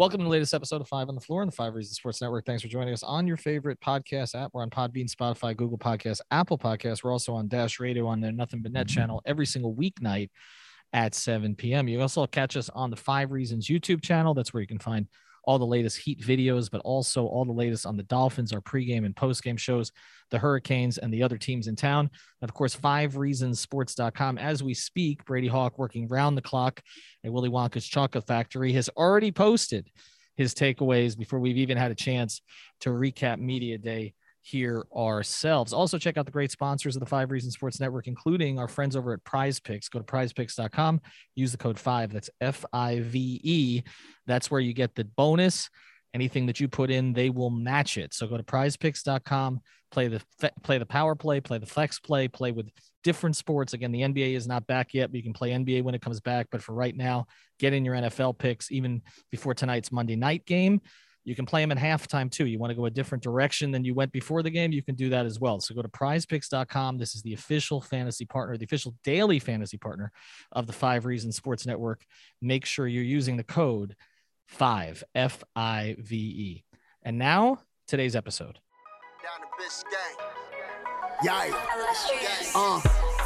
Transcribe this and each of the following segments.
Welcome to the latest episode of Five on the Floor on the Five Reasons Sports Network. Thanks for joining us on your favorite podcast app. We're on Podbean, Spotify, Google Podcasts, Apple Podcasts. We're also on Dash Radio on the Nothing But Net mm-hmm. channel every single weeknight at 7 p.m. You also catch us on the Five Reasons YouTube channel. That's where you can find all the latest Heat videos, but also all the latest on the Dolphins, our pregame and postgame shows, the Hurricanes, and the other teams in town. And of course, five reasons sports.com. As we speak, Brady Hawk working round the clock at Willy Wonka's Chocolate Factory has already posted his takeaways before we've even had a chance to recap Media Day here ourselves. Also, check out the great sponsors of the Five Reasons Sports Network, including our friends over at Prize Picks. Go to prizepicks.com, use the code five. That's F I V E. That's where you get the bonus. Anything that you put in, they will match it. So go to prizepicks.com, play the play the power play, play the flex play, play with different sports. Again, the NBA is not back yet, but you can play NBA when it comes back. But for right now, get in your NFL picks even before tonight's Monday night game. You can play them at halftime too. You want to go a different direction than you went before the game, you can do that as well. So go to prizepicks.com. This is the official fantasy partner, the official daily fantasy partner of the Five Reasons Sports Network. Make sure you're using the code 5 F I V E. And now, today's episode. Down to Biscayne. Yikes. Uh,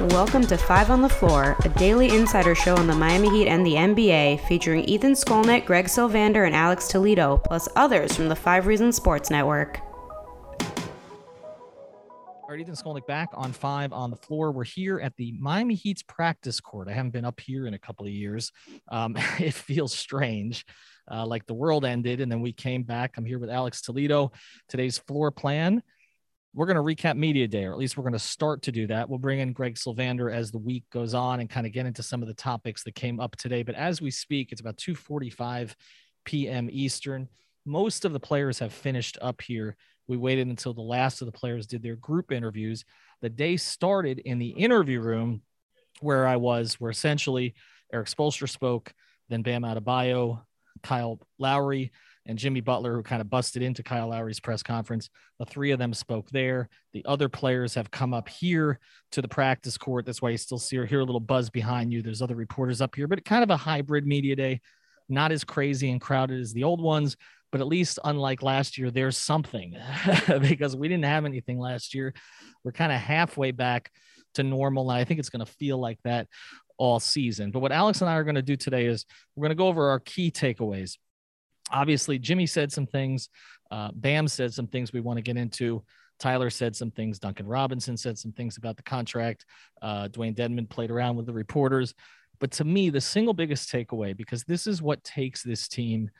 Welcome to Five on the Floor, a daily insider show on the Miami Heat and the NBA, featuring Ethan Skolnick, Greg Sylvander, and Alex Toledo, plus others from the Five Reasons Sports Network. All right, Ethan Skolnick back on Five on the Floor. We're here at the Miami Heat's practice court. I haven't been up here in a couple of years. Um, it feels strange. Uh, like the world ended and then we came back. I'm here with Alex Toledo. Today's floor plan we're going to recap media day, or at least we're going to start to do that. We'll bring in Greg Sylvander as the week goes on and kind of get into some of the topics that came up today. But as we speak, it's about 2:45 p.m. Eastern. Most of the players have finished up here. We waited until the last of the players did their group interviews. The day started in the interview room where I was, where essentially Erik Spoelstra spoke, then Bam Adebayo, Kyle Lowry, and Jimmy Butler, who kind of busted into Kyle Lowry's press conference. The three of them spoke there. The other players have come up here to the practice court. That's why you still see or hear a little buzz behind you. There's other reporters up here, but kind of a hybrid media day, not as crazy and crowded as the old ones. But at least, unlike last year, there's something because we didn't have anything last year. We're kind of halfway back to normal. And I think it's going to feel like that all season. But what Alex and I are going to do today is we're going to go over our key takeaways obviously Jimmy said some things. Uh, Bam said some things we want to get into. Tyler said some things. Duncan Robinson said some things about the contract. Uh, Dewayne Dedmon played around with the reporters. But to me, the single biggest takeaway, because this is what takes this team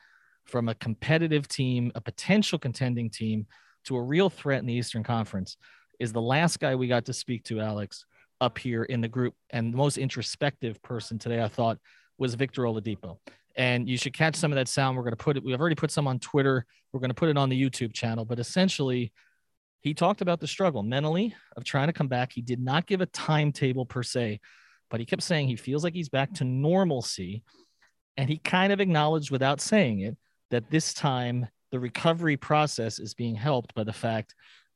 from a competitive team, a potential contending team, to a real threat in the Eastern Conference, is the last guy we got to speak to, Alex, up here in the group. And the most introspective person today, I thought, was Victor Oladipo and you should catch some of that sound. We're going to put it, we've already put some on Twitter. We're going to put it on the YouTube channel, but essentially, he talked about the struggle mentally of trying to come back. He did not give a timetable per se, but he kept saying he feels like he's back to normalcy. And he kind of acknowledged without saying it that this time the recovery process is being helped by the fact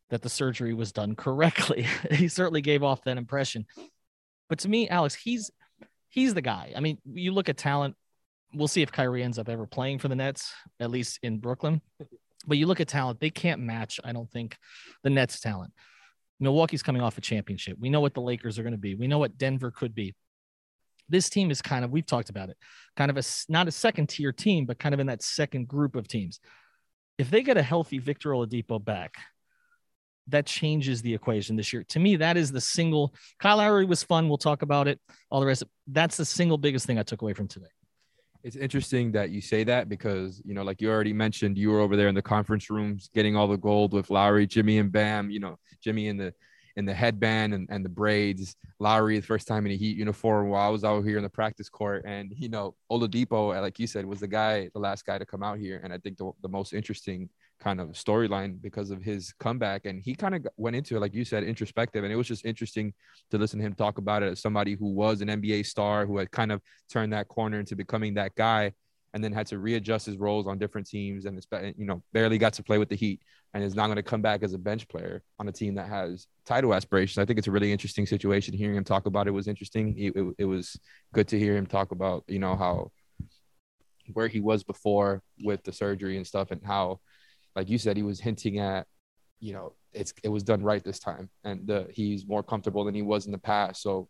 that the surgery was done correctly. he certainly gave off that impression. But to me, Alex, he's he's the guy. I mean, you look at talent we'll see if Kyrie ends up ever playing for the Nets, at least in Brooklyn. But you look at talent, they can't match, I don't think, the Nets' talent. Milwaukee's coming off a championship. We know what the Lakers are going to be. We know what Denver could be. This team is kind of, we've talked about it, kind of a, not a second tier team, but kind of in that second group of teams. If they get a healthy Victor Oladipo back, that changes the equation this year. To me, that is the single. Kyle Lowry was fun. We'll talk about it. All the rest. That's the single biggest thing I took away from today it's interesting that you say that because you know like you already mentioned you were over there in the conference rooms getting all the gold with lowry jimmy and bam you know jimmy in the in the headband and, and the braids lowry the first time in a heat uniform while i was out here in the practice court. And you know oladipo like you said was the guy the last guy to come out here. And i think the, the most interesting kind of storyline because of his comeback. And he kind of went into it, like you said, introspective. And it was just interesting to listen to him talk about it as somebody who was an NBA star, who had kind of turned that corner into becoming that guy, and then had to readjust his roles on different teams and, you know, barely got to play with the Heat and is not going to come back as a bench player on a team that has title aspirations. I think it's a really interesting situation. Hearing him talk about it was interesting. It, it, it was good to hear him talk about, you know, how where he was before with the surgery and stuff and how like you said, he was hinting at, you know, it's it was done right this time, and the, he's more comfortable than he was in the past. So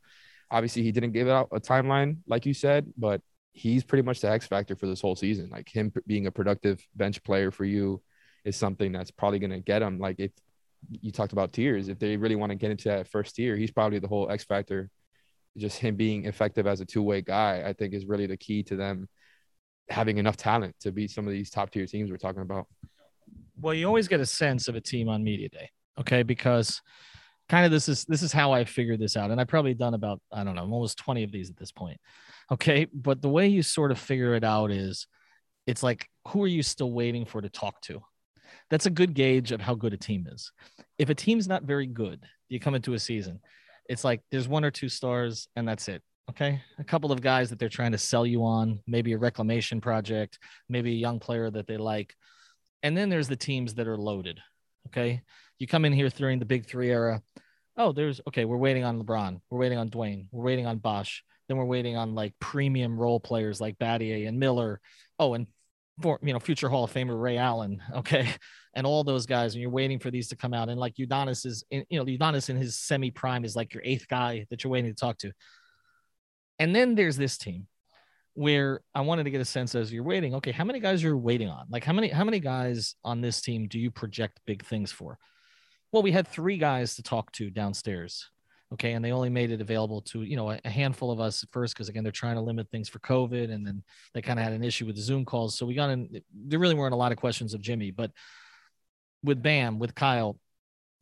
obviously, he didn't give out a timeline like you said, but he's pretty much the X factor for this whole season. Like him being a productive bench player for you is something that's probably going to get him. Like if you talked about tiers, if they really want to get into that first tier, he's probably the whole X factor. Just him being effective as a two way guy, I think, is really the key to them having enough talent to beat some of these top tier teams we're talking about well, you always get a sense of a team on media day, okay? Because kind of this is this is how I figured this out, and I've probably done about I don't know almost twenty of these at this point, okay? But the way you sort of figure it out is, it's like who are you still waiting for to talk to? That's a good gauge of how good a team is. If a team's not very good, you come into a season, it's like there's one or two stars and that's it. Okay. A couple of guys that they're trying to sell you on, maybe a reclamation project, maybe a young player that they like. And then there's the teams that are loaded. Okay. You come in here during the big three era. Oh, there's okay. We're waiting on LeBron. We're waiting on Dwyane. We're waiting on Bosh. Then we're waiting on like premium role players like Battier and Miller. Oh, and for you know, future Hall of Famer Ray Allen. Okay. And all those guys, and you're waiting for these to come out. And like Udonis is in, you know, Udonis in his semi prime is like your eighth guy that you're waiting to talk to. And then there's this team where I wanted to get a sense as you're waiting, okay, how many guys you're waiting on? Like how many how many guys on this team do you project big things for? Well, we had three guys to talk to downstairs. Okay, and they only made it available to you know a, handful of us at first because again they're trying to limit things for COVID, and then they kind of had an issue with the Zoom calls. So we got in. There really weren't a lot of questions of Jimmy, but with Bam, with Kyle,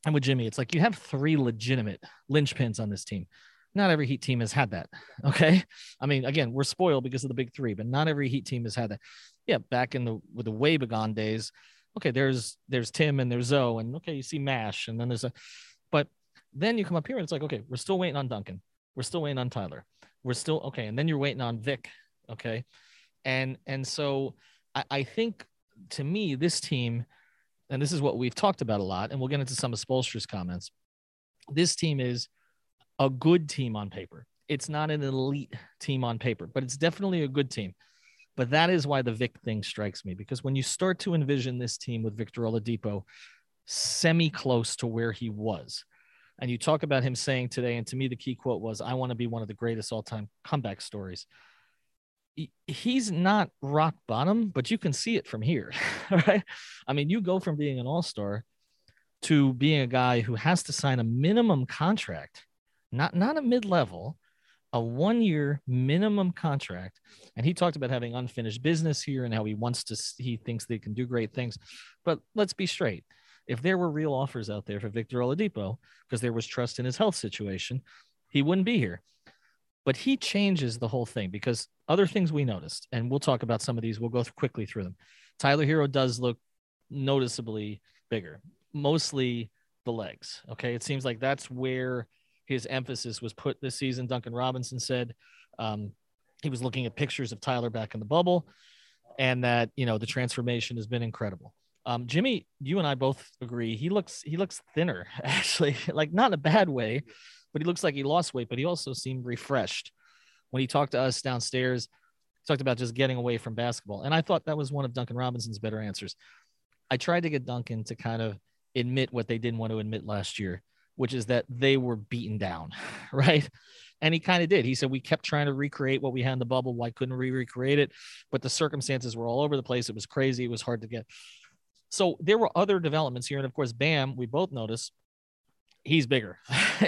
and with Jimmy, it's like you have three legitimate linchpins on this team not every Heat team has had that. Okay. I mean, again, we're spoiled because of the big three, but not every Heat team has had that. Yeah, back in the with the way begone days, okay, there's there's Tim and there's Zo, and okay, you see Mash, and then there's a but then you come up here and it's like, okay, we're still waiting on Duncan. We're still waiting on Tyler. We're still okay, and then you're waiting on Vic. Okay. And and so I, I think to me, this team, and this is what we've talked about a lot, and we'll get into some of Spoelstra's comments. This team is a good team on paper. It's not an elite team on paper, but it's definitely a good team. But that is why the Vic thing strikes me because when you start to envision this team with Victor Oladipo semi close to where he was, and you talk about him saying today, and to me, the key quote was, I want to be one of the greatest all time comeback stories. He's not rock bottom, but you can see it from here, right? I mean, you go from being an all star to being a guy who has to sign a minimum contract not not a mid-level, a one-year minimum contract. And he talked about having unfinished business here and how he wants to he thinks they can do great things. But let's be straight. If there were real offers out there for Victor Oladipo, because there was trust in his health situation, he wouldn't be here. But he changes the whole thing because other things we noticed, and we'll talk about some of these. We'll go quickly through them. Tyler Herro does look noticeably bigger, mostly the legs. Okay. It seems like that's where his emphasis was put this season. Duncan Robinson said um, he was looking at pictures of Tyler back in the bubble, and that you know the transformation has been incredible. Um, Jimmy, you and I both agree he looks he looks thinner actually, like not in a bad way, but he looks like he lost weight. But he also seemed refreshed when he talked to us downstairs. Talked about just getting away from basketball, and I thought that was one of Duncan Robinson's better answers. I tried to get Duncan to kind of admit what they didn't want to admit last year which is that they were beaten down, right? And he kind of did. He said, We kept trying to recreate what we had in the bubble. Why couldn't we recreate it? But the circumstances were all over the place. It was crazy. It was hard to get. So there were other developments here. And of course, Bam, we both noticed he's bigger.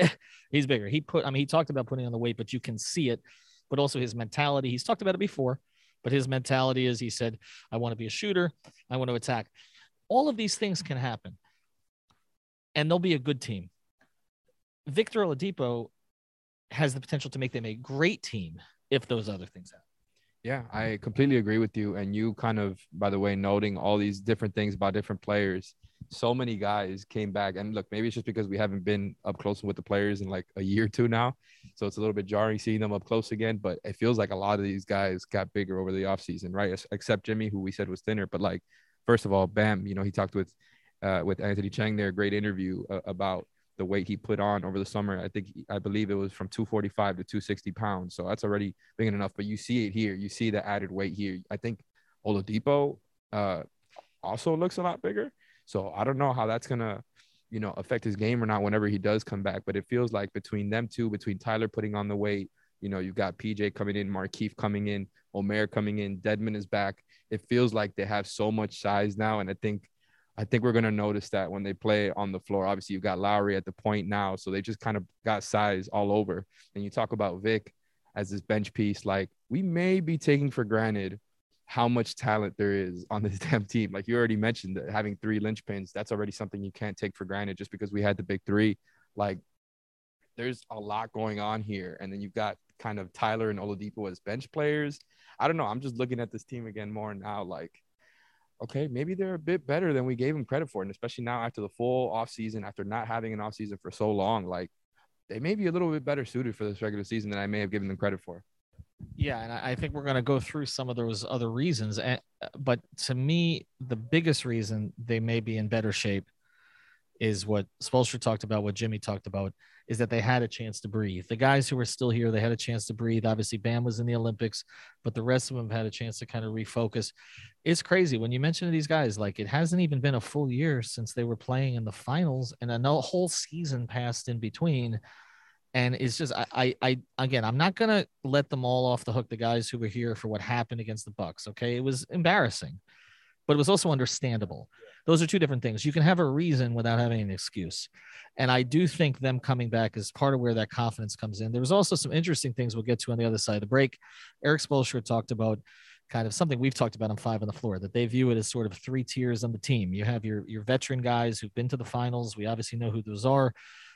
he's bigger. He put, I mean, he talked about putting on the weight, but you can see it, but also his mentality. He's talked about it before, but his mentality is he said, I want to be a shooter. I want to attack. All of these things can happen. And they'll be a good team. Victor Oladipo has the potential to make them a great team if those other things happen. Yeah, I completely agree with you. And you kind of, by the way, noting all these different things about different players. So many guys came back. And look, maybe it's just because we haven't been up close with the players in like a year or two now. So it's a little bit jarring seeing them up close again. But it feels like a lot of these guys got bigger over the offseason, right? Except Jimmy, who we said was thinner. But like, first of all, Bam, you know, he talked with uh, with Anthony Chiang there, great interview uh, about the weight he put on over the summer. I think I believe it was from 245 to 260 pounds. So that's already big enough. But you see it here. You see the added weight here. I think Oladipo uh, also looks a lot bigger. So I don't know how that's gonna, you know, affect his game or not whenever he does come back. But it feels like between them two, between Tyler putting on the weight, you know, you've got PJ coming in, Markieff coming in, Omer coming in, Dedmon is back. It feels like they have so much size now, and I think I think we're going to notice that when they play on the floor. Obviously, you've got Lowry at the point now, so they just kind of got size all over. And you talk about Vic as this bench piece, like we may be taking for granted how much talent there is on this damn team. Like you already mentioned, that having three linchpins, that's already something you can't take for granted just because we had the big three. Like there's a lot going on here. And then you've got kind of Tyler and Oladipo as bench players. I don't know. I'm just looking at this team again more now. Like okay, maybe they're a bit better than we gave them credit for. And especially now after the full offseason, after not having an offseason for so long, like they may be a little bit better suited for this regular season than I may have given them credit for. Yeah, and I think we're going to go through some of those other reasons. And, uh, but to me, the biggest reason they may be in better shape is what Spoelstra talked about, what Jimmy talked about, is that they had a chance to breathe. The guys who were still here, they had a chance to breathe. Obviously, Bam was in the Olympics, but the rest of them had a chance to kind of refocus. It's crazy when you mention these guys, like it hasn't even been a full year since they were playing in the finals, and a whole season passed in between. And it's just, I, I, I, again, I'm not gonna let them all off the hook. The guys who were here for what happened against the Bucks. Okay, it was embarrassing, but it was also understandable those are two different things. You can have a reason without having an excuse. And I do think them coming back is part of where that confidence comes in. There was also some interesting things we'll get to on the other side of the break. Erik Spoelstra talked about kind of something we've talked about on five on the floor that they view it as sort of three tiers on the team. You have your your veteran guys who've been to the finals. We obviously know who those are.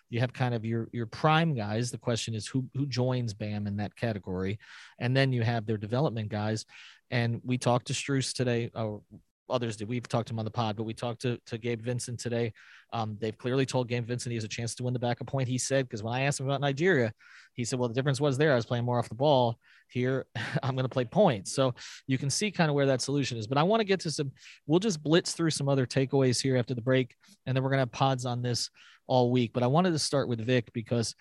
You have kind of your your prime guys. The question is who who joins Bam in that category, and then you have their development guys. And we talked to Strus today, uh, others did. We've talked to him on the pod, but we talked to, to Gabe Vincent today. Um, they've clearly told Gabe Vincent he has a chance to win the back of point. He said, because when I asked him about Nigeria, he said, well, the difference was there. I was playing more off the ball. Here, I'm going to play points. So you can see kind of where that solution is. But I want to get to some, we'll just blitz through some other takeaways here after the break. And then we're going to have pods on this all week. But I wanted to start with Vic because,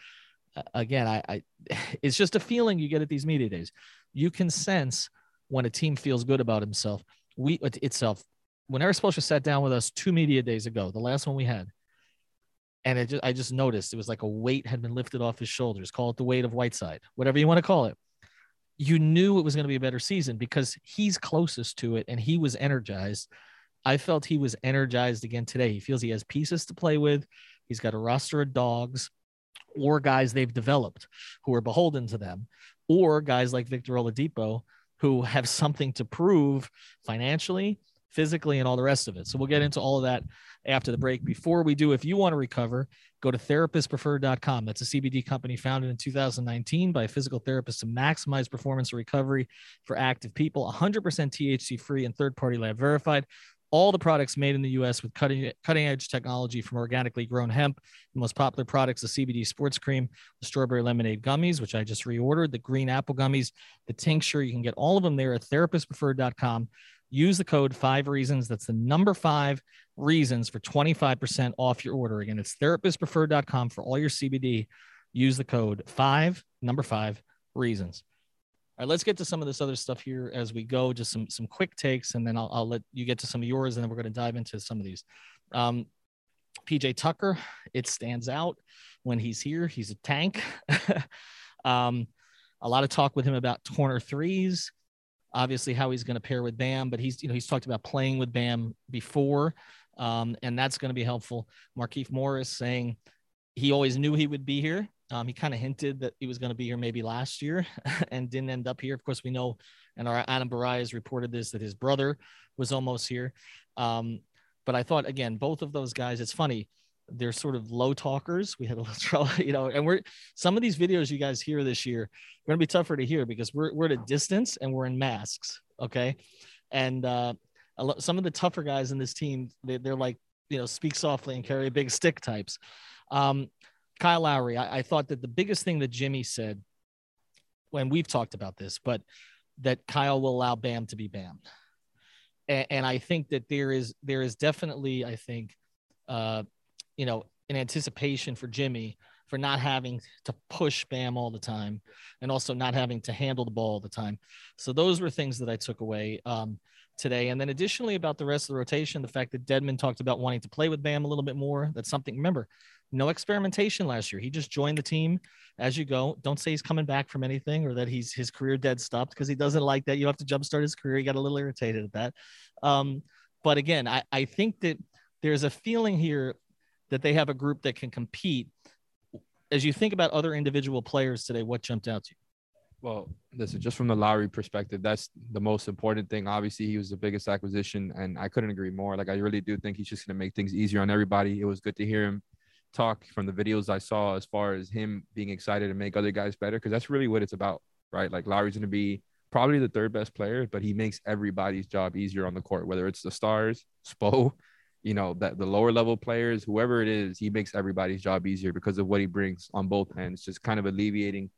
uh, again, I, I it's just a feeling you get at these media days. You can sense when a team feels good about himself we itself when Erik Spoelstra sat down with us two media days ago, the last one we had, and it just, I just noticed it was like a weight had been lifted off his shoulders. Call it the weight of Whiteside, whatever you want to call it. You knew it was going to be a better season because he's closest to it and he was energized. I felt he was energized again today. He feels he has pieces to play with. He's got a roster of dogs or guys they've developed who are beholden to them, or guys like Victor Oladipo who have something to prove financially, physically, and all the rest of it. So we'll get into all of that after the break. Before we do, if you want to recover, go to therapistpreferred.com. That's a CBD company founded in 2019 by a physical therapist to maximize performance and recovery for active people, 100% THC free and third party lab verified all the products made in the US with cutting cutting edge technology from organically grown hemp. The most popular products the CBD sports cream, the strawberry lemonade gummies, which I just reordered, the green apple gummies, the tincture. You can get all of them there at therapistpreferred.com. Use the code five reasons. That's the number five reasons for 25% off your order. Again, it's therapistpreferred.com for all your CBD. Use the code five, number five reasons. All right, let's get to some of this other stuff here as we go. Just some some quick takes, and then I'll, I'll let you get to some of yours, and then we're going to dive into some of these. Um, PJ Tucker, it stands out when he's here. He's a tank. um, a lot of talk with him about corner threes. Obviously, how he's going to pair with Bam, but he's you know he's talked about playing with Bam before, um, and that's going to be helpful. Markieff Morris saying he always knew he would be here. Um, he kind of hinted that he was going to be here maybe last year and didn't end up here. Of course, we know, and our Adam Barayes reported this that his brother was almost here. Um, but I thought again, both of those guys. It's funny. they're sort of low talkers. We had a little trouble, you know, and we're some of these videos you guys hear this year are going to be tougher to hear because we're we're at a distance and we're in masks. Okay, and uh, some of the tougher guys in this team, they, they're like you know speak softly and carry a big stick types. Um, Kyle Lowry, I, I thought that the biggest thing that Jimmy said when we've talked about this, but that Kyle will allow Bam to be Bam. And, and I think that there is there is definitely, I think, uh, you know, an anticipation for Jimmy for not having to push Bam all the time and also not having to handle the ball all the time. So those were things that I took away um, today. And then additionally about the rest of the rotation, the fact that Dedmon talked about wanting to play with Bam a little bit more. That's something, remember, no experimentation last year. He just joined the team as you go. Don't say he's coming back from anything or that he's his career dead stopped because he doesn't like that. You have to jumpstart his career. He got a little irritated at that. Um, but again, I, I think that there's a feeling here that they have a group that can compete. As you think about other individual players today, what jumped out to you? Well, listen, just from the Lowry perspective, that's the most important thing. Obviously, he was the biggest acquisition, and I couldn't agree more. Like, I really do think he's just going to make things easier on everybody. It was good to hear him talk from the videos I saw as far as him being excited to make other guys better because that's really what it's about, right? Like Lowry's going to be probably the third best player, but he makes everybody's job easier on the court, whether it's the stars, Spo, you know, that the lower level players, whoever it is, he makes everybody's job easier because of what he brings on both ends, just kind of alleviating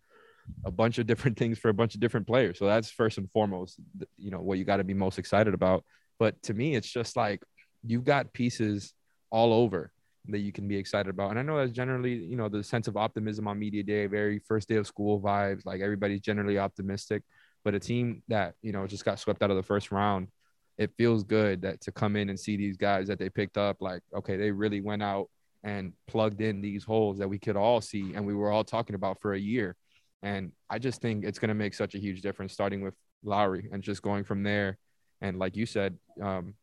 a bunch of different things for a bunch of different players. So that's first and foremost, you know, what you got to be most excited about. But to me, it's just like you've got pieces all over that you can be excited about. And I know that's generally, you know, the sense of optimism on media day, very first day of school vibes. Like everybody's generally optimistic, but a team that you know just got swept out of the first round, it feels good that to come in and see these guys that they picked up. Like, okay, they really went out and plugged in these holes that we could all see and we were all talking about for a year. And I just think it's going to make such a huge difference, starting with Lowry and just going from there. And like you said, um,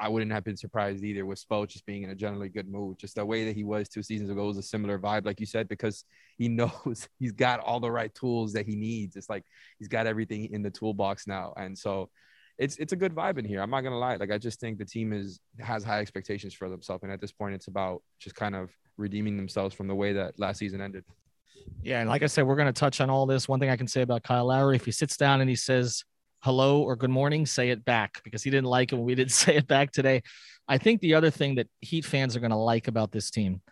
I wouldn't have been surprised either with Spo just being in a generally good mood. Just the way that he was two seasons ago was a similar vibe, like you said, because he knows he's got all the right tools that he needs. It's like he's got everything in the toolbox now. And so it's it's a good vibe in here. I'm not gonna lie. Like I just think the team is has high expectations for themselves. And at this point, it's about just kind of redeeming themselves from the way that last season ended. Yeah, and like I said, we're to touch on all this. One thing I can say about Kyle Lowry, if he sits down and he says, hello or good morning, say it back because he didn't like it when we didn't say it back today. I think the other thing that Heat fans are going to like about this team,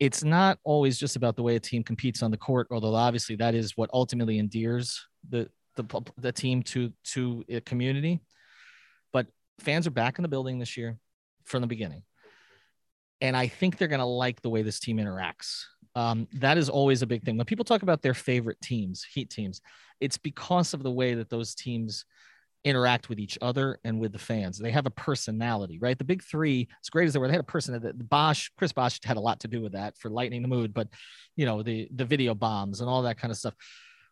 it's not always just about the way a team competes on the court, although obviously that is what ultimately endears the the, the team to to a community. But fans are back in the building this year from the beginning. And I think they're going to like the way this team interacts. Um, that is always a big thing. When people talk about their favorite teams, Heat teams, it's because of the way that those teams interact with each other and with the fans. They have a personality, right? The big three, as great as they were, they had a person that Bosh, Chris Bosh had a lot to do with that for lightening the mood, but you know, the the video bombs and all that kind of stuff.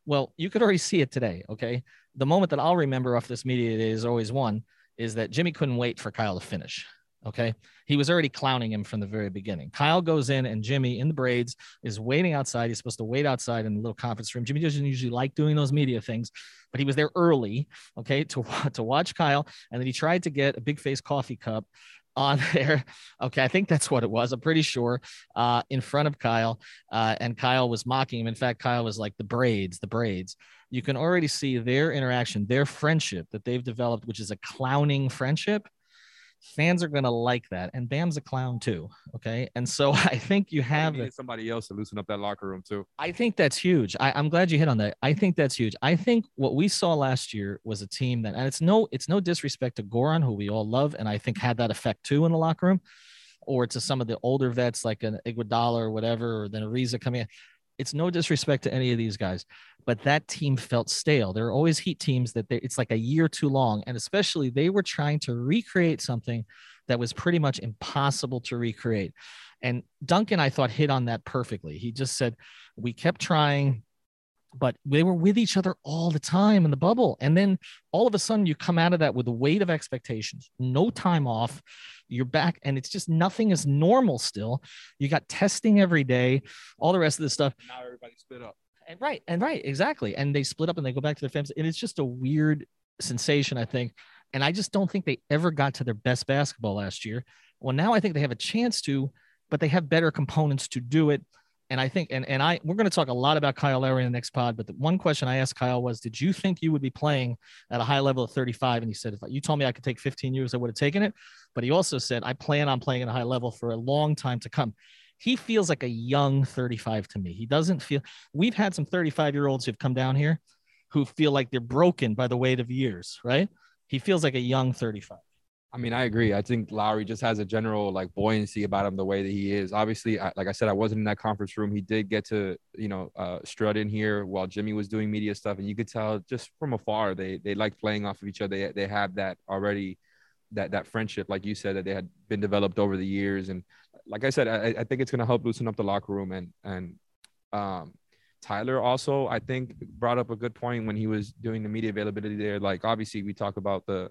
Well, you could already see it today. Okay. The moment that I'll remember off this media day is always one is that Jimmy couldn't wait for Kyle to finish. Okay. He was already clowning him from the very beginning. Kyle goes in and Jimmy in the braids is waiting outside. He's supposed to wait outside in the little conference room. Jimmy doesn't usually like doing those media things, but he was there early, okay, to, to watch Kyle. And then he tried to get a big face coffee cup on there. Okay, I think that's what it was. I'm pretty sure uh, in front of Kyle, uh, and Kyle was mocking him. In fact, Kyle was like the braids, the braids. You can already see their interaction, their friendship that they've developed, which is a clowning friendship fans are going to like that. And Bam's a clown too. Okay. And so I think you have somebody else to loosen up that locker room too. I think that's huge. I, am glad you hit on that. I think that's huge. I think what we saw last year was a team that, and it's no, it's no disrespect to Goran, who we all love, and I think had that effect too in the locker room, or to some of the older vets like an Iguodala or whatever, or then Ariza coming in it's no disrespect to any of these guys, but that team felt stale. There are always Heat teams that they, it's like a year too long, and especially they were trying to recreate something that was pretty much impossible to recreate. And Duncan, I thought, hit on that perfectly. He just said, "We kept trying." But they were with each other all the time in the bubble. And then all of a sudden, you come out of that with the weight of expectations, no time off, you're back and it's just nothing is normal still. You got testing every day all the rest of this stuff. Now everybody split up. And right and right exactly. And they split up and they go back to their families and it's just a weird sensation i think. And i just don't think they ever got to their best basketball last year. Well now i think they have a chance to but they have better components to do it. And I think, and, and I, we're going to talk a lot about Kyle Lowry in the next pod. But the one question I asked Kyle was, did you think you would be playing at a high level of 35? And he said, if you told me I could take 15 years, I would have taken it. But he also said, I plan on playing at a high level for a long time to come. He feels like a young 35 to me. He doesn't feel, we've had some 35 year olds who've come down here who feel like they're broken by the weight of years, right? He feels like a young 35. I mean, I agree. I think Lowry just has a general like buoyancy about him the way that he is. Obviously, I, like I said, I wasn't in that conference room. He did get to, you know, uh, strut in here while Jimmy was doing media stuff, and you could tell just from afar they they like playing off of each other. They they have that already, that that friendship, like you said, that they had been developed over the years. And like I said, I, I think it's gonna help loosen up the locker room. And and um, Tyler also, I think, brought up a good point when he was doing the media availability there. Like obviously, we talk about the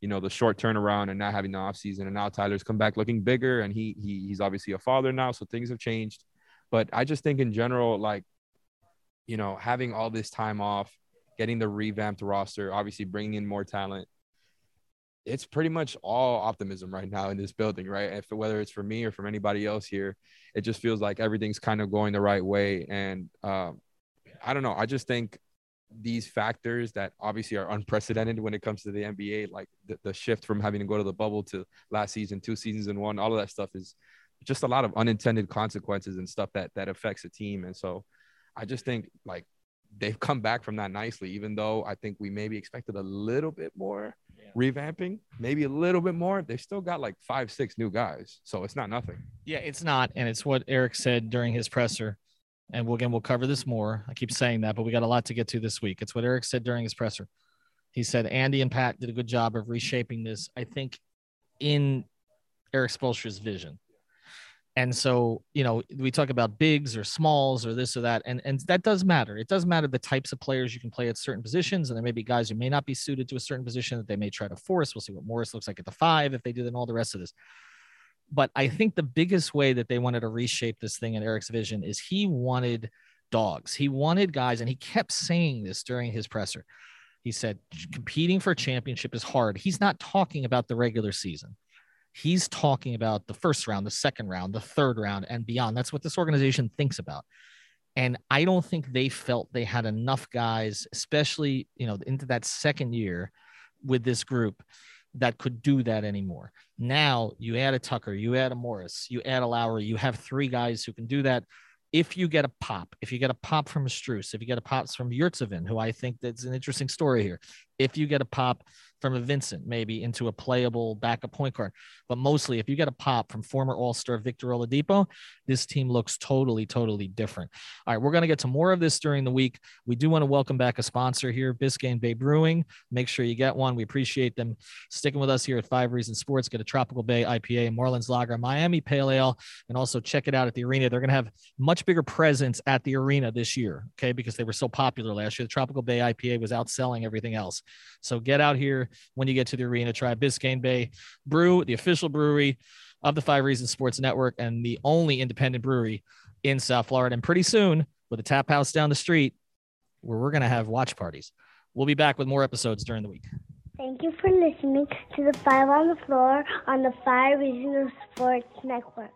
you know the short turnaround and not having the offseason. And now tyler's come back looking bigger and he, he he's obviously a father now so things have changed. But i just think in general like you know having all this time off getting the revamped roster obviously bringing in more talent it's pretty much all optimism right now in this building right? If whether it's for me or from anybody else here it just feels like everything's kind of going the right way. And um, i don't know. I just think these factors that obviously are unprecedented when it comes to the NBA, like the, the shift from having to go to the bubble to last season, two seasons in one, all of that stuff is just a lot of unintended consequences and stuff that that affects a team. And so I just think like they've come back from that nicely, even though I think we maybe expected a little bit more yeah. revamping, maybe a little bit more. They've still got like five, six new guys. So it's not nothing. Yeah, it's not. And it's what Erik said during his presser and we'll, again, we'll cover this more. I keep saying that, but we got a lot to get to this week. It's what Erik said during his presser. He said Andy and Pat did a good job of reshaping this, I think, in Erik Spoelstra's vision. And so, you know, we talk about bigs or smalls or this or that, and, and that does matter. It does matter the types of players you can play at certain positions. And there may be guys who may not be suited to a certain position that they may try to force. We'll see what Morris looks like at the five if they do, then all the rest of this. But I think the biggest way that they wanted to reshape this thing in Erik's vision is he wanted dogs. He wanted guys, and he kept saying this during his presser. He said, competing for a championship is hard. He's not talking about the regular season. He's talking about the first round, the second round, the third round, and beyond. That's what this organization thinks about. And I don't think they felt they had enough guys, especially, you know, into that second year with this group that could do that anymore. Now you add a Tucker, you add a Morris, you add a Lowry, you have three guys who can do that. If you get a pop, if you get a pop from Strus, if you get a pop from Yurtseven, who I think that's an interesting story here, if you get a pop from a Vincent, maybe into a playable backup point guard. But mostly, if you get a pop from former All Star Victor Oladipo, this team looks totally, totally different. All right, we're going to get to more of this during the week. We do want to welcome back a sponsor here, Biscayne Bay Brewing. Make sure you get one. We appreciate them sticking with us here at Five Reasons Sports. Get a Tropical Bay IPA, Marlins Lager, Miami Pale Ale, and also check it out at the arena. They're going to have much bigger presence at the arena this year, okay, because they were so popular last year. The Tropical Bay IPA was outselling everything else. So get out here when you get to the arena. Try Biscayne Bay Brew, the official brewery of the Five Reasons Sports Network and the only independent brewery in South Florida. And pretty soon, with a tap house down the street, where we're going to have watch parties. We'll be back with more episodes during the week. Thank you for listening to the Five on the Floor on the Five Reasons Sports Network.